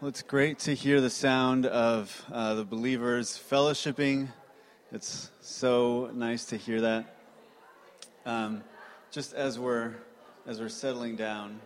Well, it's great to hear the sound of uh, the believers fellowshipping. It's so nice to hear that. Um, just as we're as we're settling down.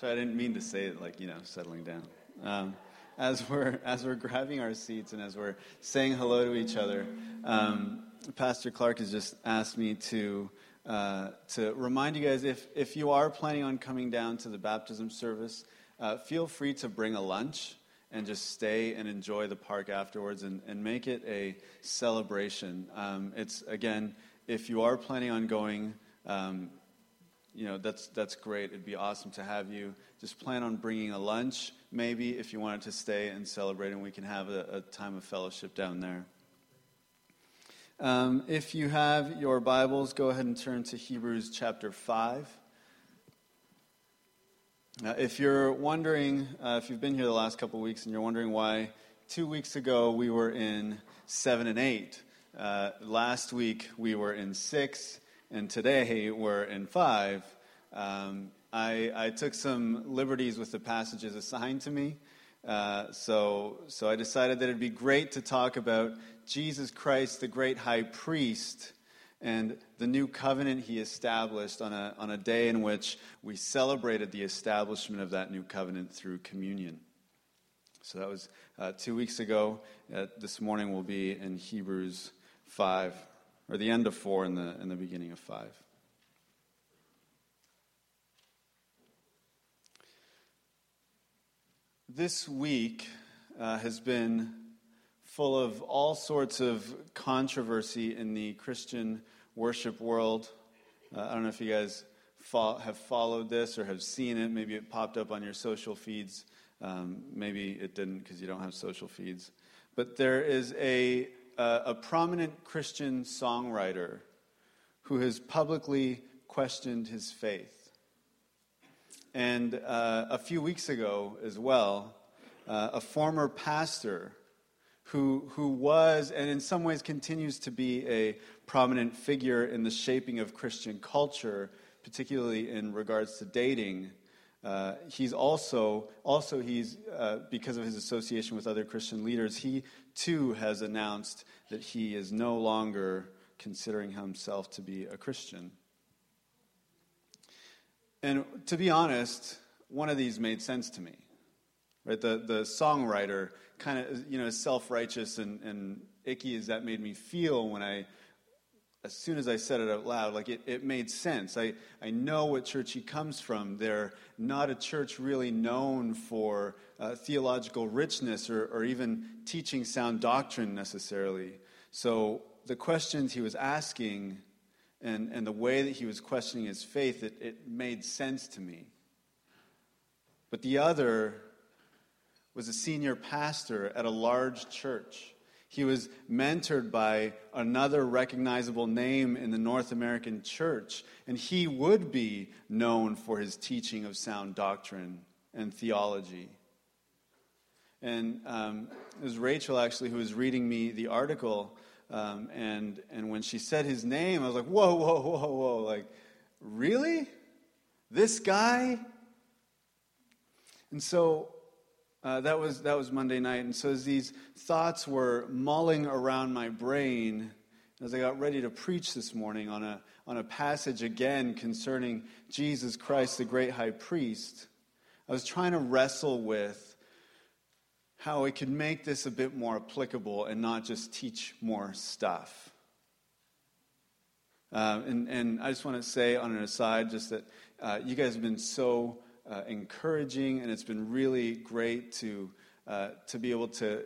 So I didn't mean to say it like you know settling down. Um, as we're as we're grabbing our seats and as we're saying hello to each other, um, Pastor Clark has just asked me to uh, to remind you guys if, if you are planning on coming down to the baptism service, uh, feel free to bring a lunch and just stay and enjoy the park afterwards and, and make it a celebration. Um, it's, again, if you are planning on going, um, you know, that's, that's great. It'd be awesome to have you. Just plan on bringing a lunch, maybe, if you wanted to stay and celebrate, and we can have a, a time of fellowship down there. Um, if you have your Bibles, go ahead and turn to Hebrews chapter 5. Uh, if you're wondering, uh, if you've been here the last couple weeks and you're wondering why two weeks ago we were in 7 and 8, uh, last week we were in 6, and today we're in 5, um, I, I, took some liberties with the passages assigned to me. Uh, so, so I decided that it'd be great to talk about Jesus Christ, the great high priest, and the new covenant he established on a, on a day in which we celebrated the establishment of that new covenant through communion. So that was uh, two weeks ago. Uh, this morning will be in Hebrews 5, or the end of 4 and the, and the beginning of 5. This week uh, has been full of all sorts of controversy in the Christian worship world. Uh, I don't know if you guys fo- have followed this or have seen it. Maybe it popped up on your social feeds. Um, maybe it didn't because you don't have social feeds. But there is a, uh, a prominent Christian songwriter who has publicly questioned his faith. And uh, a few weeks ago, as well, uh, a former pastor who, who was and in some ways continues to be a prominent figure in the shaping of Christian culture, particularly in regards to dating. Uh, he's also, also he's, uh, because of his association with other Christian leaders, he too has announced that he is no longer considering himself to be a Christian. And to be honest, one of these made sense to me. Right? The, the songwriter kind of, you know, as self righteous and, and icky as that made me feel when I, as soon as I said it out loud, like it, it made sense. I, I know what church he comes from. They're not a church really known for uh, theological richness or, or even teaching sound doctrine necessarily. So the questions he was asking and, and the way that he was questioning his faith, it, it made sense to me. But the other was a senior pastor at a large church. He was mentored by another recognizable name in the North American church, and he would be known for his teaching of sound doctrine and theology. And um, it was Rachel actually who was reading me the article, um, and, and when she said his name, I was like, whoa, whoa, whoa, whoa. Like, really? This guy? And so uh, that, was, that was Monday night. And so as these thoughts were mulling around my brain, as I got ready to preach this morning on a, on a passage again concerning Jesus Christ, the great high priest, I was trying to wrestle with how I could make this a bit more applicable and not just teach more stuff. Uh, and, and I just want to say on an aside, just that uh, you guys have been so uh, encouraging, and it's been really great to, uh, to be able to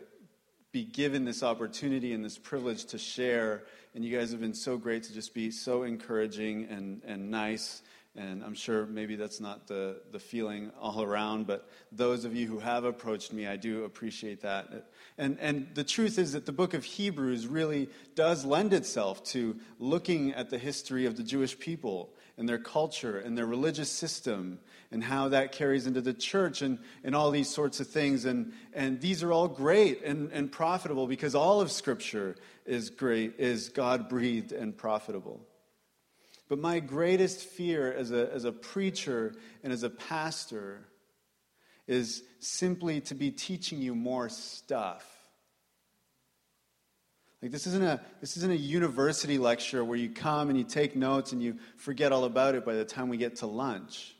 be given this opportunity and this privilege to share. And you guys have been so great to just be so encouraging and, and nice. And I'm sure maybe that's not the, the feeling all around, but those of you who have approached me, I do appreciate that. And, and the truth is that the book of Hebrews really does lend itself to looking at the history of the Jewish people and their culture and their religious system and how that carries into the church and, and all these sorts of things. And, and these are all great and, and profitable because all of Scripture is great, is God breathed and profitable. But my greatest fear as a, as a preacher and as a pastor is simply to be teaching you more stuff. Like this isn't a this isn't a university lecture where you come and you take notes and you forget all about it by the time we get to lunch.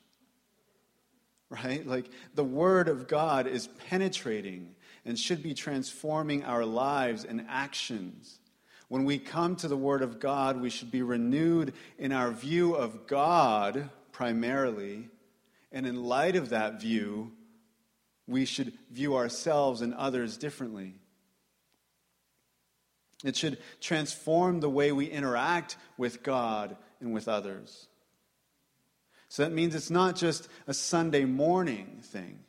Right? Like the word of God is penetrating and should be transforming our lives and actions. When we come to the word of God, we should be renewed in our view of God primarily, and in light of that view, we should view ourselves and others differently. It should transform the way we interact with God and with others. So that means it's not just a Sunday morning thing.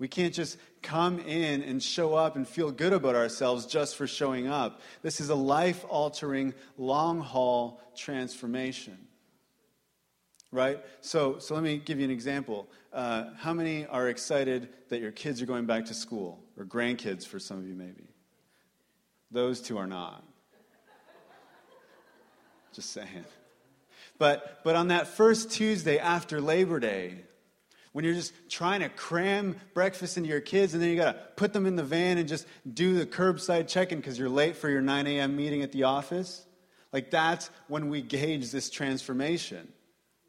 We can't just come in and show up and feel good about ourselves just for showing up. This is a life altering, long haul transformation. Right? So, so let me give you an example. Uh, how many are excited that your kids are going back to school? Or grandkids for some of you, maybe? Those two are not. Just saying. But, but on that first Tuesday after Labor Day, when you're just trying to cram breakfast into your kids and then you got to put them in the van and just do the curbside check-in because you're late for your 9 a.m. meeting at the office, like that's when we gauge this transformation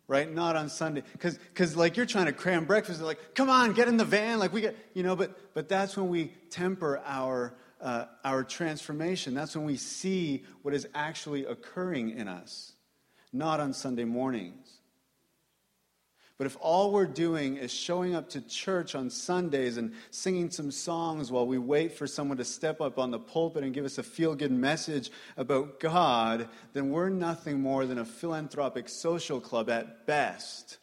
right? Not on Sunday. Because, like, you're trying to cram breakfast. They're like, come on, get in the van. Like, we get, you know, but, but that's when we temper our, uh, our transformation. That's when we see what is actually occurring in us, not on Sunday mornings. But if all we're doing is showing up to church on Sundays and singing some songs while we wait for someone to step up on the pulpit and give us a feel good message about God, then we're nothing more than a philanthropic social club at best.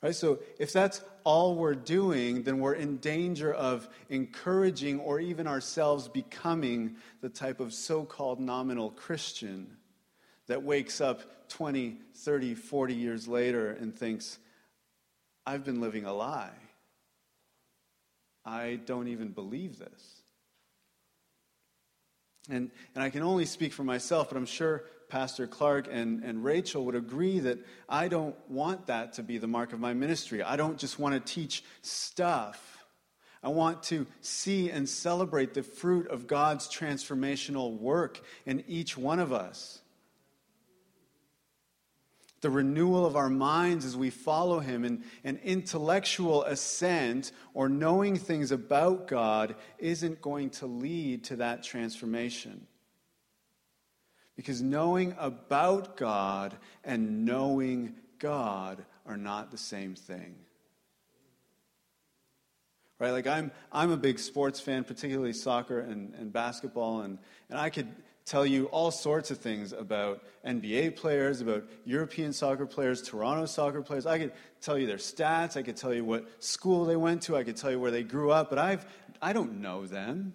Right? So if that's all we're doing, then we're in danger of encouraging or even ourselves becoming the type of so called nominal Christian that wakes up 20, 30, 40 years later and thinks, I've been living a lie. I don't even believe this. And, and I can only speak for myself, but I'm sure Pastor Clark and, and Rachel would agree that I don't want that to be the mark of my ministry. I don't just want to teach stuff. I want to see and celebrate the fruit of God's transformational work in each one of us the renewal of our minds as we follow Him, and an intellectual assent or knowing things about God isn't going to lead to that transformation. Because knowing about God and knowing God are not the same thing. Right? Like I'm I'm a big sports fan, particularly soccer and, and basketball, and, and I could tell you all sorts of things about NBA players, about European soccer players, Toronto soccer players. I could tell you their stats. I could tell you what school they went to. I could tell you where they grew up, but I've, I don't know them.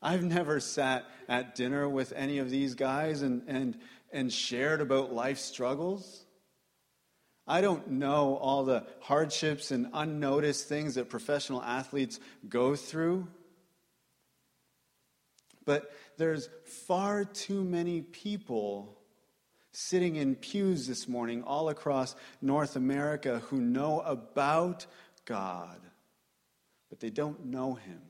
I've never sat at dinner with any of these guys and, and, and shared about life struggles. I don't know all the hardships and unnoticed things that professional athletes go through. But there's far too many people sitting in pews this morning all across North America who know about God, but they don't know Him.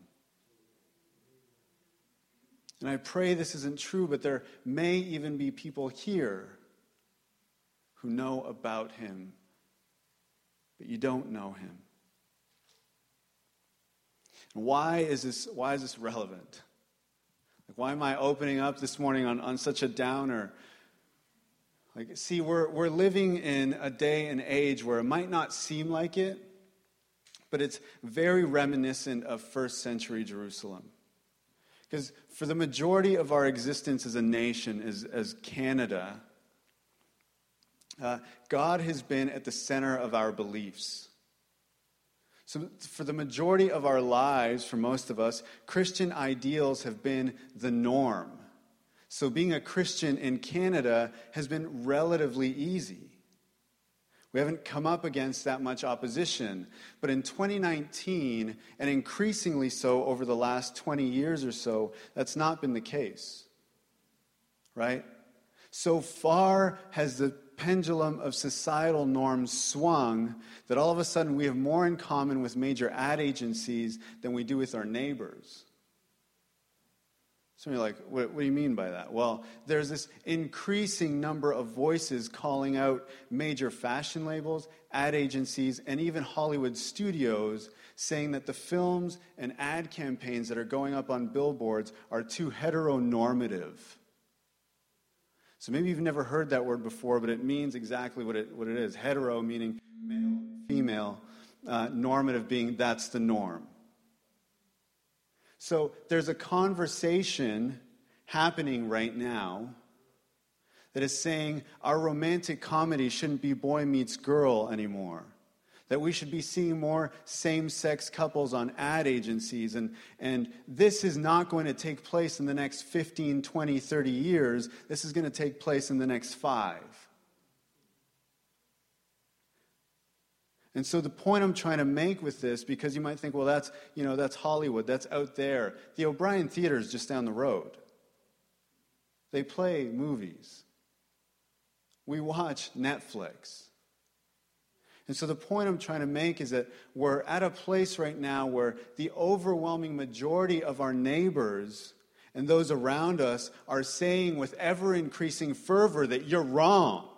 And I pray this isn't true, but there may even be people here who know about Him, but you don't know Him. And why is this, why is this relevant? Why am I opening up this morning on, on such a downer? Like, see, we're, we're living in a day and age where it might not seem like it, but it's very reminiscent of first century Jerusalem. Because for the majority of our existence as a nation, as, as Canada, uh, God has been at the center of our beliefs. So, for the majority of our lives, for most of us, Christian ideals have been the norm. So, being a Christian in Canada has been relatively easy. We haven't come up against that much opposition. But in 2019, and increasingly so over the last 20 years or so, that's not been the case. right? So far has the pendulum of societal norms swung that all of a sudden we have more in common with major ad agencies than we do with our neighbors. So you're like, what, what, do you mean by that? Well, there's this increasing number of voices calling out major fashion labels, ad agencies, and even Hollywood studios saying that the films and ad campaigns that are going up on billboards are too heteronormative. So maybe you've never heard that word before, but it means exactly what it, what it is hetero meaning male, female, uh, normative being that's the norm. So there's a conversation happening right now that is saying our romantic comedy shouldn't be boy meets girl anymore. That we should be seeing more same sex couples on ad agencies. And, and this is not going to take place in the next 15, 20, 30 years. This is going to take place in the next five. And so the point I'm trying to make with this, because you might think, well, that's, you know, that's Hollywood, that's out there. The O'Brien Theater is just down the road. They play movies. We watch Netflix. And so the point I'm trying to make is that we're at a place right now where the overwhelming majority of our neighbors and those around us are saying with ever increasing fervor that you're wrong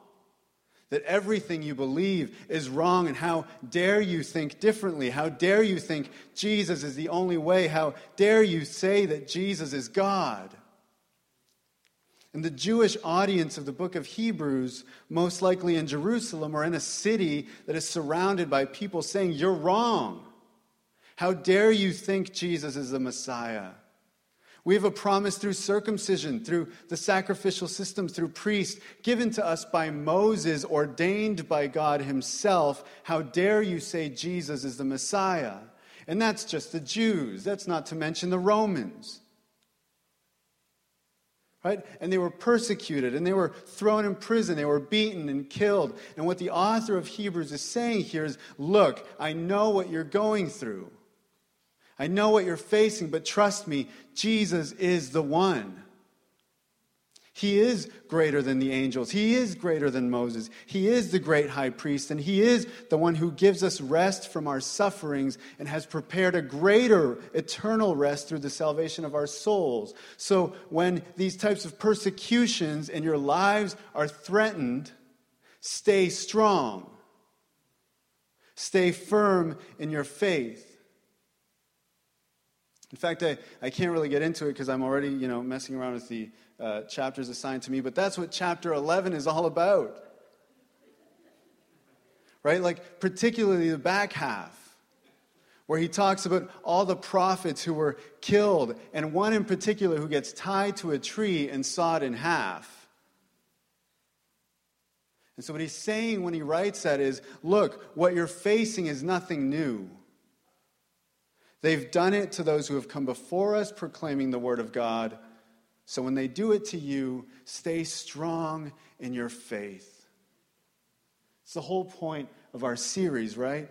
that everything you believe is wrong, and how dare you think differently? How dare you think Jesus is the only way? How dare you say that Jesus is God? And the Jewish audience of the book of Hebrews, most likely in Jerusalem or in a city that is surrounded by people saying, You're wrong. How dare you think Jesus is the Messiah? We have a promise through circumcision, through the sacrificial system, through priests, given to us by Moses, ordained by God Himself. How dare you say Jesus is the Messiah? And that's just the Jews. That's not to mention the Romans. Right? And they were persecuted and they were thrown in prison. They were beaten and killed. And what the author of Hebrews is saying here is look, I know what you're going through. I know what you're facing, but trust me, Jesus is the one. He is greater than the angels. He is greater than Moses. He is the great high priest, and He is the one who gives us rest from our sufferings and has prepared a greater eternal rest through the salvation of our souls. So when these types of persecutions in your lives are threatened, stay strong. Stay firm in your faith. In fact, I, I can't really get into it because I'm already, you know, messing around with the uh, chapters assigned to me, but that's what chapter 11 is all about. Right? Like, particularly the back half, where he talks about all the prophets who were killed, and one in particular who gets tied to a tree and sawed in half. And so, what he's saying when he writes that is look, what you're facing is nothing new. They've done it to those who have come before us proclaiming the word of God. So when they do it to you, stay strong in your faith. It's the whole point of our series, right?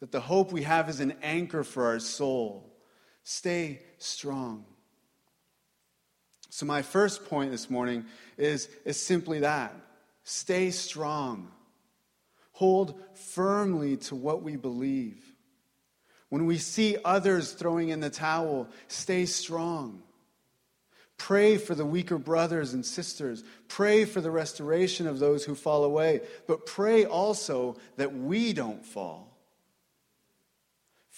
That the hope we have is an anchor for our soul. Stay strong. So, my first point this morning is, is simply that stay strong. Hold firmly to what we believe. When we see others throwing in the towel, stay strong. Pray for the weaker brothers and sisters. Pray for the restoration of those who fall away. But pray also that we don't fall.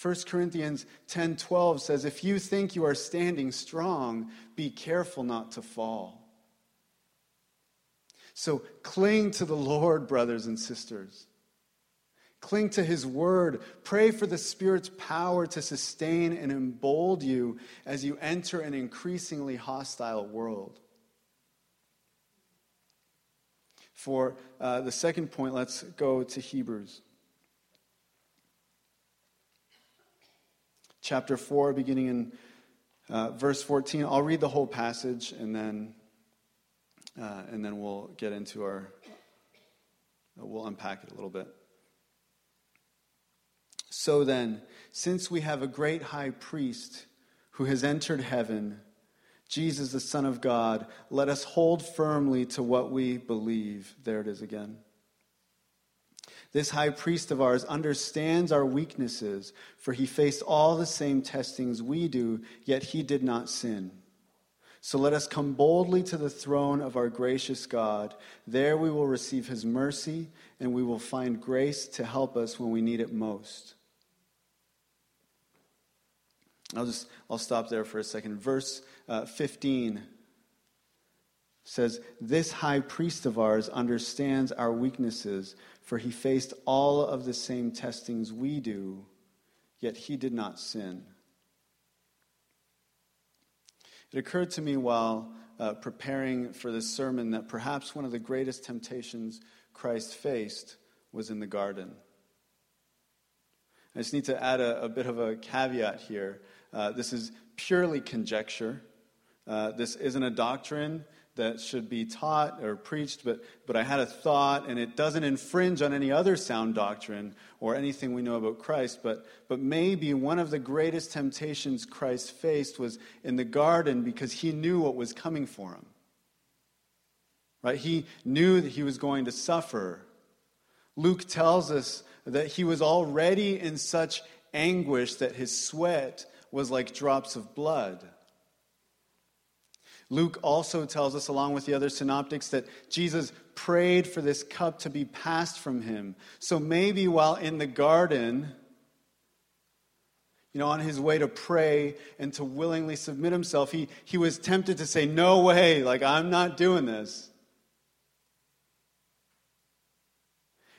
1 Corinthians 10:12 says if you think you are standing strong, be careful not to fall. So cling to the Lord, brothers and sisters. Cling to his word. Pray for the Spirit's power to sustain and embolden you as you enter an increasingly hostile world. For uh, the second point, let's go to Hebrews. Chapter 4, beginning in uh, verse 14. I'll read the whole passage and then, uh, and then we'll get into our, we'll unpack it a little bit. So then, since we have a great high priest who has entered heaven, Jesus, the Son of God, let us hold firmly to what we believe. There it is again. This high priest of ours understands our weaknesses, for he faced all the same testings we do, yet he did not sin. So let us come boldly to the throne of our gracious God. There we will receive his mercy, and we will find grace to help us when we need it most. I'll just I'll stop there for a second. Verse uh, 15 says, "This high priest of ours understands our weaknesses, for he faced all of the same testings we do, yet he did not sin." It occurred to me while uh, preparing for this sermon that perhaps one of the greatest temptations Christ faced was in the garden. I just need to add a, a bit of a caveat here. Uh, this is purely conjecture. Uh, this isn't a doctrine that should be taught or preached, but, but I had a thought, and it doesn't infringe on any other sound doctrine or anything we know about Christ. But, but maybe one of the greatest temptations Christ faced was in the garden because he knew what was coming for him. Right? He knew that he was going to suffer. Luke tells us that he was already in such anguish that his sweat was like drops of blood. Luke also tells us, along with the other synoptics, that Jesus prayed for this cup to be passed from him. So maybe while in the garden, you know, on his way to pray and to willingly submit himself, he, he was tempted to say, No way, like, I'm not doing this.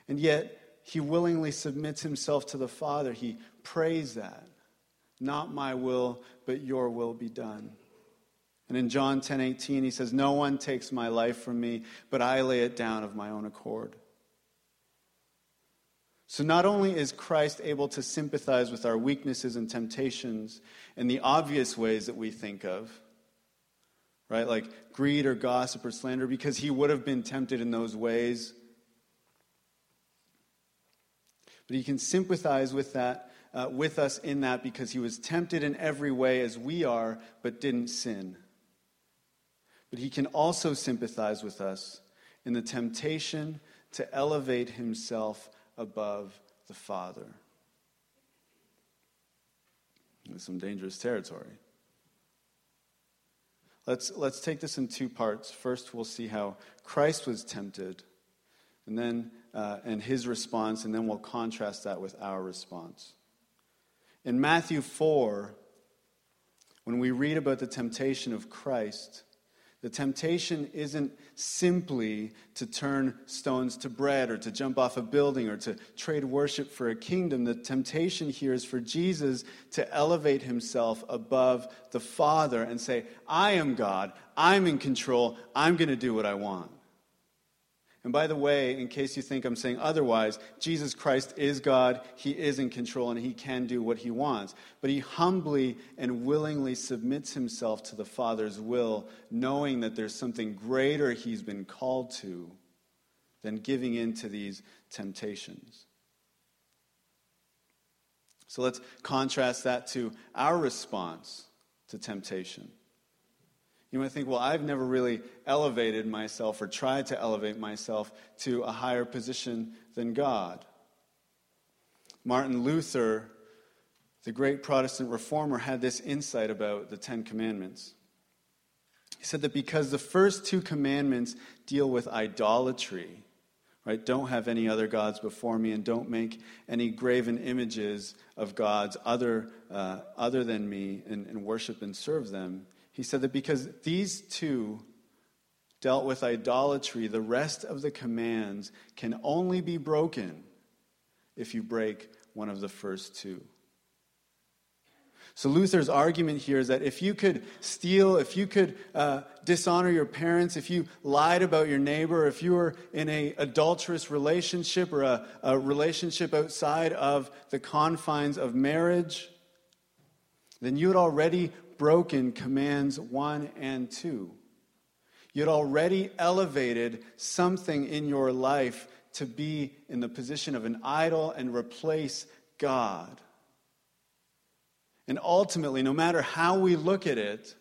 And yet, he willingly submits himself to the Father. He prays that. Not my will, but your will be done. And in John 10 18, he says, No one takes my life from me, but I lay it down of my own accord. So, not only is Christ able to sympathize with our weaknesses and temptations in the obvious ways that we think of, right, like greed or gossip or slander, because he would have been tempted in those ways, but he can sympathize with that uh, with us in that because he was tempted in every way as we are, but didn't sin. But he can also sympathize with us in the temptation to elevate himself above the Father. It's some dangerous territory. Let's, let's take this in two parts. First, we'll see how Christ was tempted, and then uh, and his response, and then we'll contrast that with our response. In Matthew 4, when we read about the temptation of Christ, the temptation isn't simply to turn stones to bread or to jump off a building or to trade worship for a kingdom. The temptation here is for Jesus to elevate himself above the Father and say, I am God, I'm in control, I'm going to do what I want. And by the way, in case you think I'm saying otherwise, Jesus Christ is God. He is in control and he can do what he wants. But he humbly and willingly submits himself to the Father's will, knowing that there's something greater he's been called to than giving in to these temptations. So let's contrast that to our response to temptation. You might think, well, I've never really elevated myself or tried to elevate myself to a higher position than God. Martin Luther, the great Protestant reformer, had this insight about the Ten Commandments. He said that because the first two commandments deal with idolatry, right? Don't have any other gods before me and don't make any graven images of gods other, uh, other than me and, and worship and serve them. He said that because these two dealt with idolatry, the rest of the commands can only be broken if you break one of the first two. So Luther's argument here is that if you could steal, if you could uh, dishonor your parents, if you lied about your neighbor, if you were in a adulterous relationship or a, a relationship outside of the confines of marriage, then you had already broken commands 1 and 2. You'd already elevated something in your life to be in the position of an idol and replace God. And ultimately, no matter how we look at it,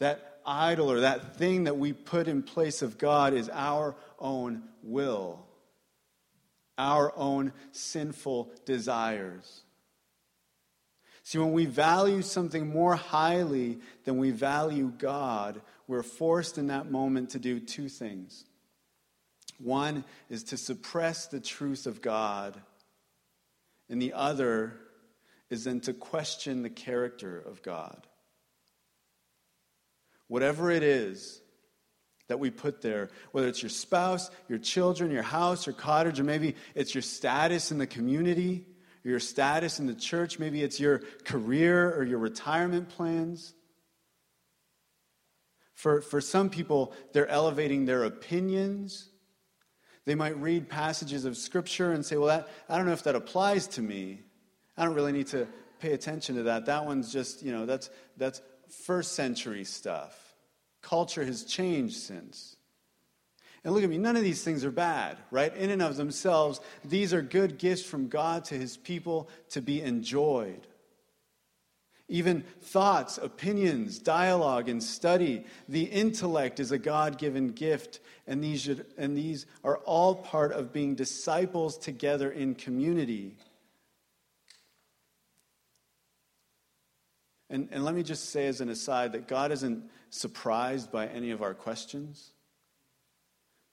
That idol or that thing that we put in place of God is our own will, our own sinful desires. See, when we value something more highly than we value God, we're forced in that moment to do two things. One is to suppress the truth of God, and the other is then to question the character of God. Whatever it is that we put there, whether it's your spouse, your children, your house, your cottage, or maybe it's your status in the community, or your status in the church, maybe it's your career or your retirement plans. For, for some people, they're elevating their opinions they might read passages of Scripture and say, well, that, I don't know if that applies to me. I don't really need to pay attention to that. That one's just, you know, that's, that's first century stuff. Culture has changed since. And look at me, none of these things are bad, right? In and of themselves, these are good gifts from God to his people to be enjoyed. Even thoughts, opinions, dialogue, and study. The intellect is a God given gift, and these, should, and these are all part of being disciples together in community. And, and let me just say as an aside that God isn't surprised by any of our questions.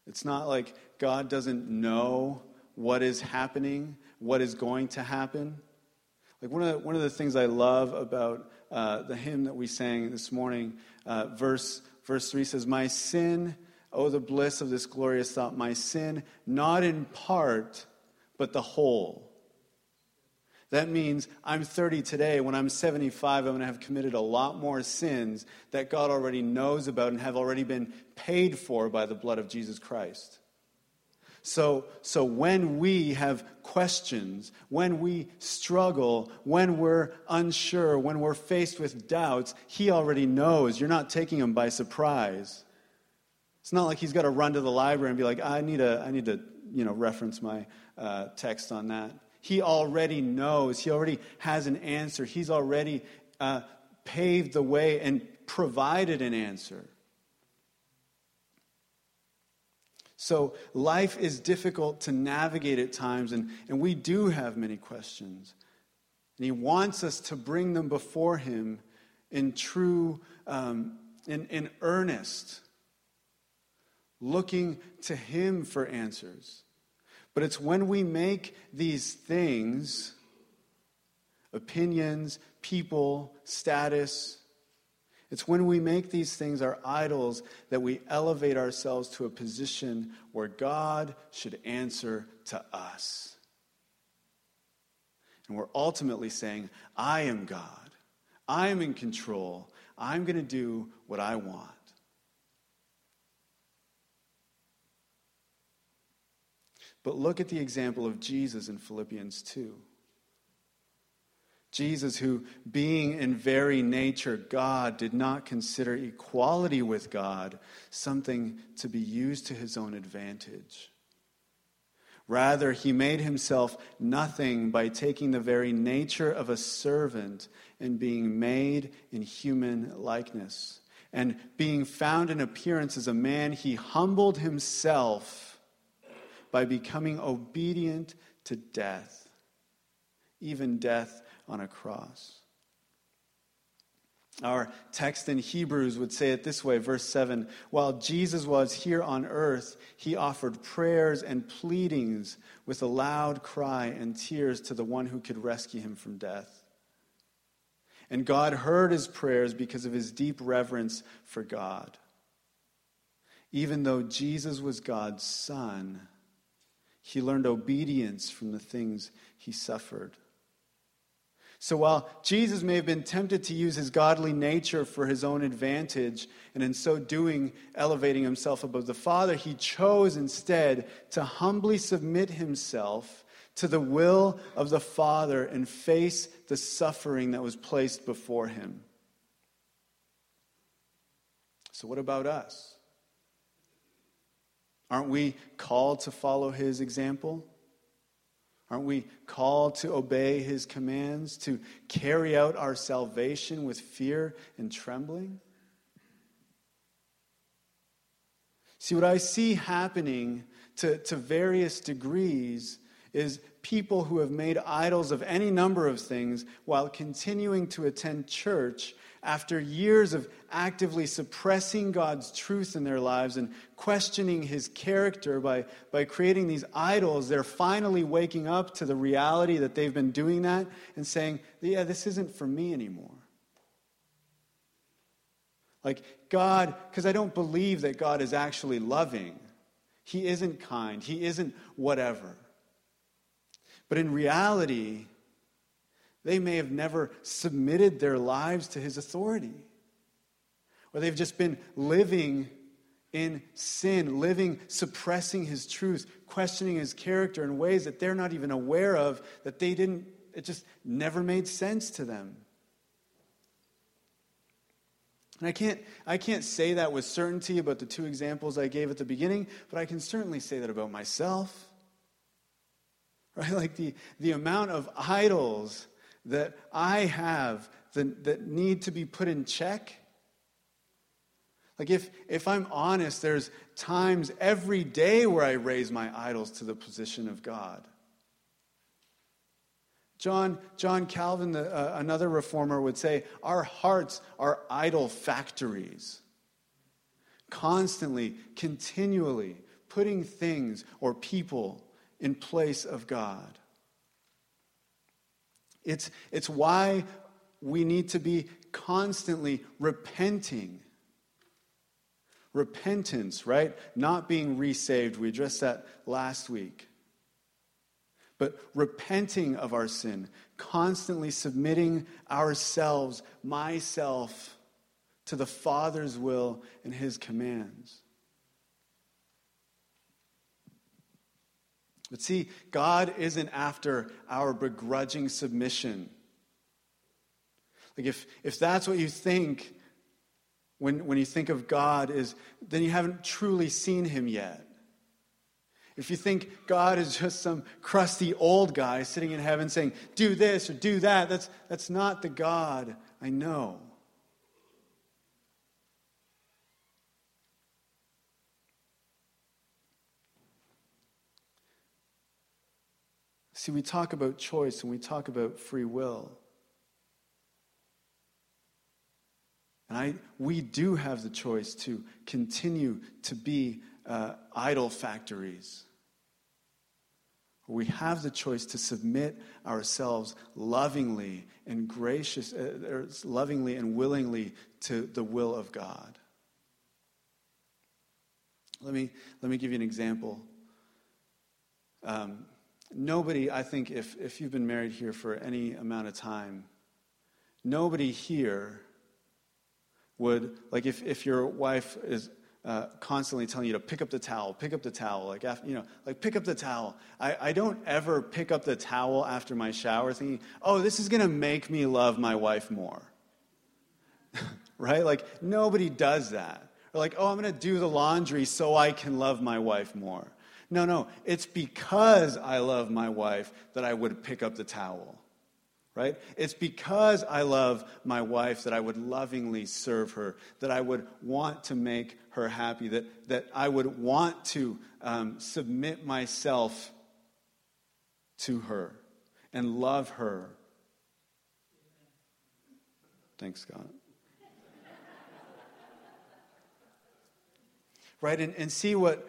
It's not like God doesn't know what is happening, what is going to happen. Like one of the, one of the things I love about uh, the hymn that we sang this morning, uh, verse, verse 3 says, My sin, oh, the bliss of this glorious thought, my sin, not in part, but the whole. That means I'm 30 today. When I'm 75, I'm going to have committed a lot more sins that God already knows about and have already been paid for by the blood of Jesus Christ. So, so when we have questions, when we struggle, when we're unsure, when we're faced with doubts, He already knows. You're not taking Him by surprise. It's not like He's got to run to the library and be like, I need, a, I need to you know, reference my uh, text on that. He already knows. He already has an answer. He's already uh, paved the way and provided an answer. So life is difficult to navigate at times, and, and we do have many questions. And He wants us to bring them before Him in true, um, in, in earnest, looking to Him for answers. But it's when we make these things, opinions, people, status, it's when we make these things our idols that we elevate ourselves to a position where God should answer to us. And we're ultimately saying, I am God. I am in control. I'm going to do what I want. But look at the example of Jesus in Philippians 2. Jesus, who, being in very nature God, did not consider equality with God something to be used to his own advantage. Rather, he made himself nothing by taking the very nature of a servant and being made in human likeness. And being found in appearance as a man, he humbled himself by becoming obedient to death, even death on a cross. Our text in Hebrews would say it this way, verse 7 While Jesus was here on earth, he offered prayers and pleadings with a loud cry and tears to the one who could rescue him from death. And God heard his prayers because of his deep reverence for God. Even though Jesus was God's son, he learned obedience from the things he suffered. So while Jesus may have been tempted to use his godly nature for his own advantage, and in so doing, elevating himself above the Father, he chose instead to humbly submit himself to the will of the Father and face the suffering that was placed before him. So, what about us? Aren't we called to follow his example? Aren't we called to obey his commands, to carry out our salvation with fear and trembling? See, what I see happening to, to various degrees is people who have made idols of any number of things while continuing to attend church after years of actively suppressing God's truth in their lives and questioning his character by, by creating these idols, they're finally waking up to the reality that they've been doing that and saying, Yeah, this isn't for me anymore. Like, God, because I don't believe that God is actually loving. He isn't kind. He isn't whatever. But in reality, they may have never submitted their lives to his authority. Or they've just been living in sin, living, suppressing his truth, questioning his character in ways that they're not even aware of, that they didn't, it just never made sense to them. And I can't, I can't say that with certainty about the two examples I gave at the beginning, but I can certainly say that about myself. Right? Like the, the amount of idols that I have that, that need to be put in check. Like, if, if I'm honest, there's times every day where I raise my idols to the position of God. John, John Calvin, the, uh, another reformer, would say, Our hearts are idol factories. Constantly, continually putting things or people in place of God. It's, it's why we need to be constantly repenting. Repentance, right? Not being resaved. We addressed that last week but repenting of our sin, constantly submitting ourselves, myself, to the Father's will and His commands. But see, God isn't after our begrudging submission. Like if, if that's what you think when, when you think of God is, then you haven't truly seen him yet. If you think God is just some crusty old guy sitting in heaven saying, do this or do that, that's, that's not the God I know. See, we talk about choice and we talk about free will. And I, we do have the choice to continue to be uh, idol factories. We have the choice to submit ourselves lovingly and gracious, uh, lovingly and willingly to the will of God. Let me, let me give you an example. Um, nobody, I think, if, if you've been married here for any amount of time, nobody here would, like, if, if your wife is uh, constantly telling you to pick up the towel, pick up the towel, like after, you know, like pick up the towel. I, I don't ever pick up the towel after my shower thinking, oh, this is gonna make me love my wife more. right? Like nobody does that. Or like, oh, I'm gonna do the laundry so I can love my wife more. No, no, it's because I love my wife that I would pick up the towel right? It's because I love my wife that I would lovingly serve her, that I would want to make her happy, that, that I would want to um, submit myself to her and love her. Thanks, God. right? And, and see what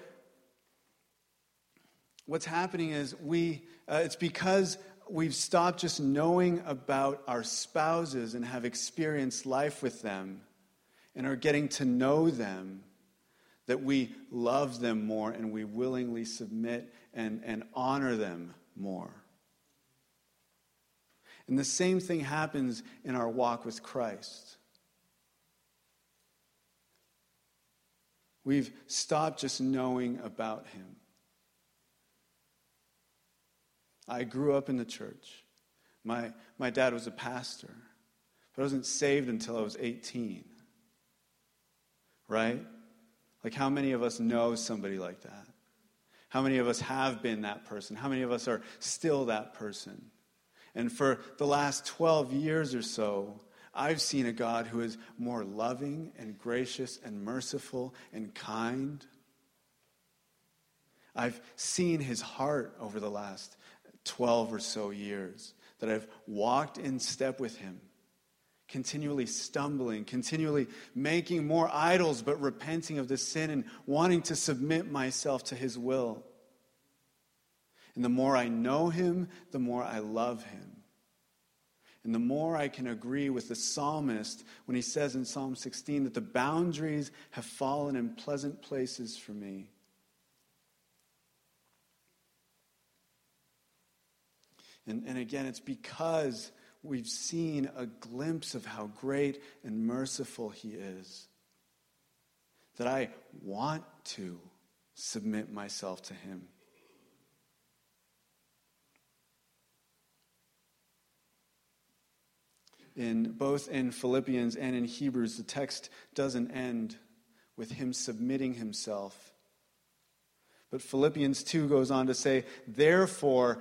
what's happening is we uh, it's because we've stopped just knowing about our spouses and have experienced life with them and are getting to know them, that we love them more and we willingly submit and, and honor them more. And the same thing happens in our walk with Christ. We've stopped just knowing about him. I grew up in the church. My, my dad was a pastor, but I wasn't saved until I was 18. Right? Like, how many of us know somebody like that? How many of us have been that person? How many of us are still that person? And for the last 12 years or so, I've seen a God who is more loving and gracious and merciful and kind I've seen his heart over the last 12 or so years, that I've walked in step with him, continually stumbling, continually making more idols, but repenting of the sin and wanting to submit myself to his will. And the more I know him, the more I love him. And the more I can agree with the psalmist when he says in Psalm 16 that the boundaries have fallen in pleasant places for me. And, and again, it's because we've seen a glimpse of how great and merciful He is that I want to submit myself to Him. In both in Philippians and in Hebrews, the text doesn't end with him submitting himself. But Philippians 2 goes on to say, Therefore,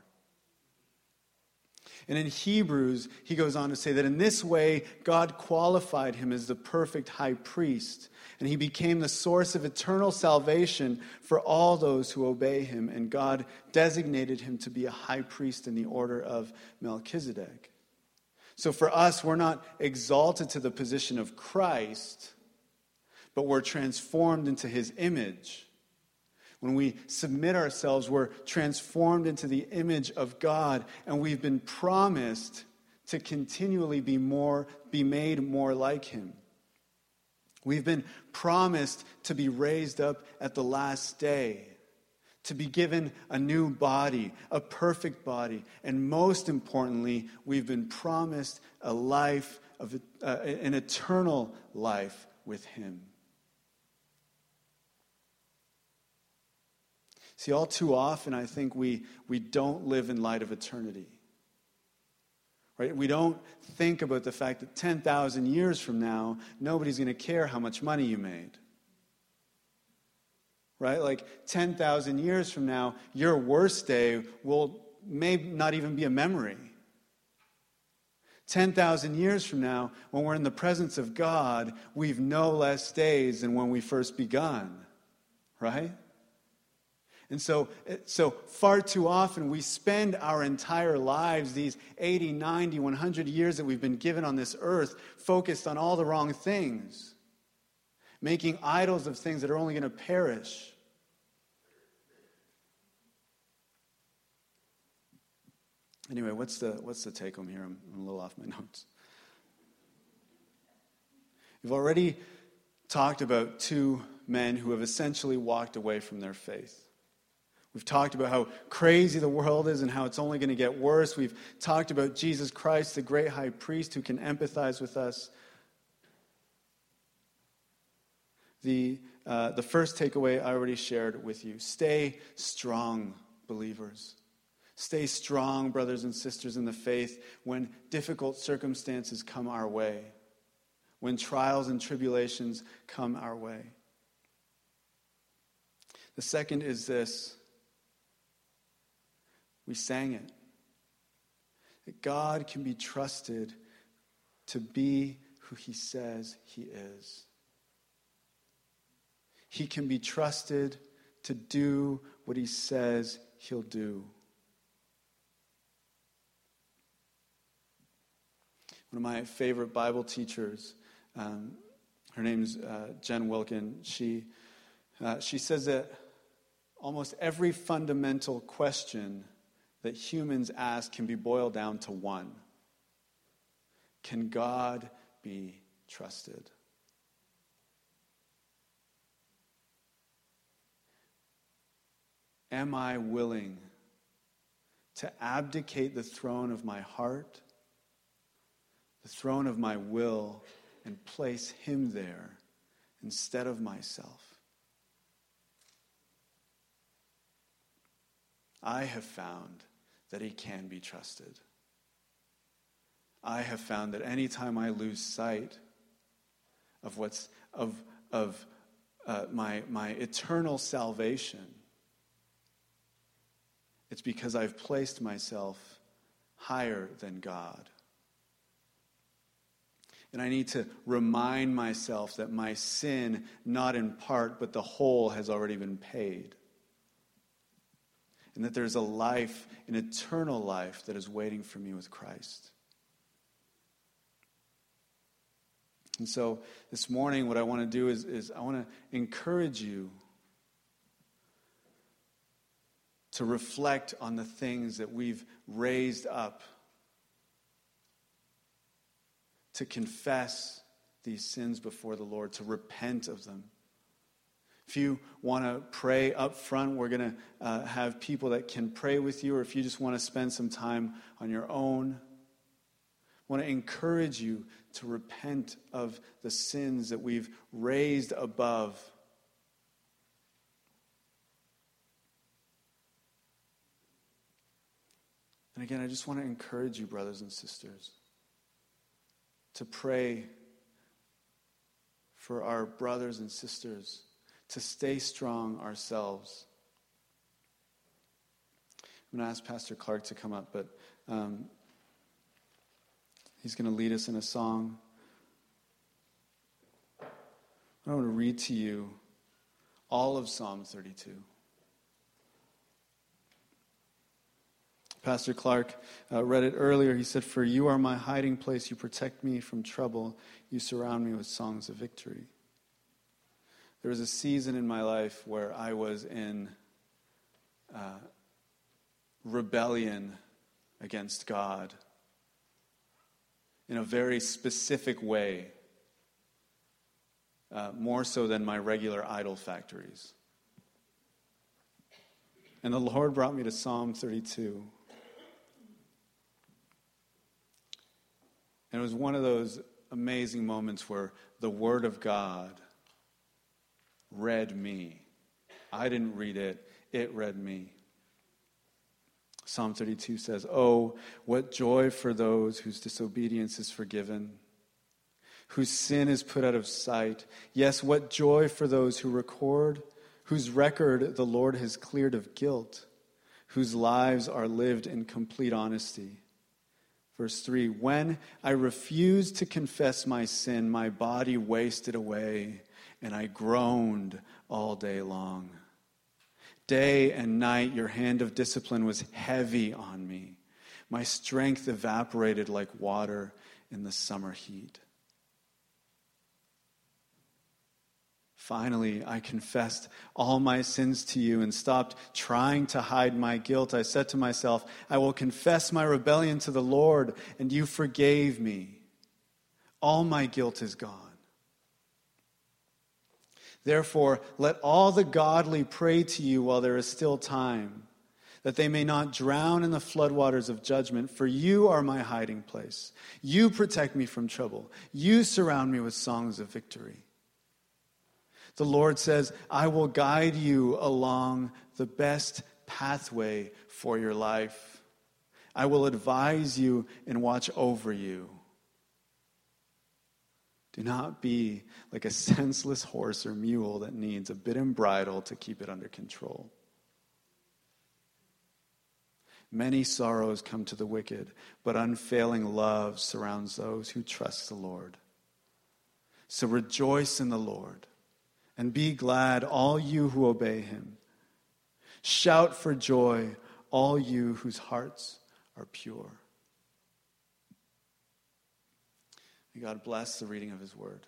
And in Hebrews, he goes on to say that in this way, God qualified him as the perfect high priest and he became the source of eternal salvation for all those who obey him. And God designated him to be a high priest in the order of Melchizedek. So for us, we're not exalted to the position of Christ, but we're transformed into his image. When we submit ourselves, we're transformed into the image of God, and we've been promised to continually be more be made more like him. We've been promised to be raised up at the last day, to be given a new body, a perfect body, and most importantly, we've been promised a life of uh, an eternal life with him. See, all too often, I think we, we don't live in light of eternity. Right? We don't think about the fact that 10,000 years from now, nobody's going to care how much money you made. Right? Like 10,000 years from now, your worst day will may not even be a memory. 10,000 years from now, when we're in the presence of God, we've no less days than when we first begun. Right? And so, eh, so far too often we spend our entire lives, these 80, 90, 100 years that we've been given on this earth, focused on all the wrong things, making idols of things that are only going to perish. Anyway, what's the, what's the take home here? I'm, I'm a little off my notes. We've already talked about two men who have essentially walked away from their faith. We've talked about how crazy the world is and how it's only going to get worse. We've talked about Jesus Christ, the great high priest who can empathize with us. The, uh, the first takeaway I already shared with you stay strong, believers. Stay strong, brothers and sisters in the faith, when difficult circumstances come our way, when trials and tribulations come our way. The second is this we sang it. That God can be trusted to be who he says he is. He can be trusted to do what he says he'll do. One of my favorite Bible teachers, um, her name's uh, Jen Wilkin, she, uh, she says that almost every fundamental question that humans ask can be boiled down to one Can God be trusted? Am I willing to abdicate the throne of my heart, the throne of my will, and place Him there instead of myself? I have found that he can be trusted. I have found that anytime I lose sight of what's of of uh, my my eternal salvation. It's because I've placed myself higher than God. And I need to remind myself that my sin, not in part, but the whole, has already been paid. And that there's a life, an eternal life, that is waiting for me with Christ. And so this morning, what I want to do is, is I want to encourage you to reflect on the things that we've raised up to confess these sins before the Lord, to repent of them. If you want to pray up front, we're going to uh, have people that can pray with you, or if you just want to spend some time on your own, I want to encourage you to repent of the sins that we've raised above. And again, I just want to encourage you, brothers and sisters to pray for our brothers and sisters, to stay strong ourselves. I'm going to ask Pastor Clark to come up, but um, he's going to lead us in a song. I want to read to you all of Psalm 32. Pastor Clark uh, read it earlier. He said, For you are my hiding place. You protect me from trouble. You surround me with songs of victory. There was a season in my life where I was in uh, rebellion against God in a very specific way, uh, more so than my regular idol factories. And the Lord brought me to Psalm 32. And it was one of those amazing moments where the Word of God read me. I didn't read it, it read me. Psalm 32 says, Oh, what joy for those whose disobedience is forgiven, whose sin is put out of sight. Yes, what joy for those who record, whose record the Lord has cleared of guilt, whose lives are lived in complete honesty. Verse 3 When I refused to confess my sin, my body wasted away, and I groaned all day long. Day and night, your hand of discipline was heavy on me. My strength evaporated like water in the summer heat. Finally, I confessed all my sins to you and stopped trying to hide my guilt. I said to myself, I will confess my rebellion to the Lord, and you forgave me. All my guilt is gone. Therefore, let all the godly pray to you while there is still time, that they may not drown in the floodwaters of judgment, for you are my hiding place. You protect me from trouble. You surround me with songs of victory. The Lord says, I will guide you along the best pathway for your life. I will advise you and watch over you. Do not be like a senseless horse or mule that needs a bit and bridle to keep it under control. Many sorrows come to the wicked, but unfailing love surrounds those who trust the Lord. So rejoice in the Lord and be glad, all you who obey him. Shout for joy, all you whose hearts are pure. May God bless the reading of his word.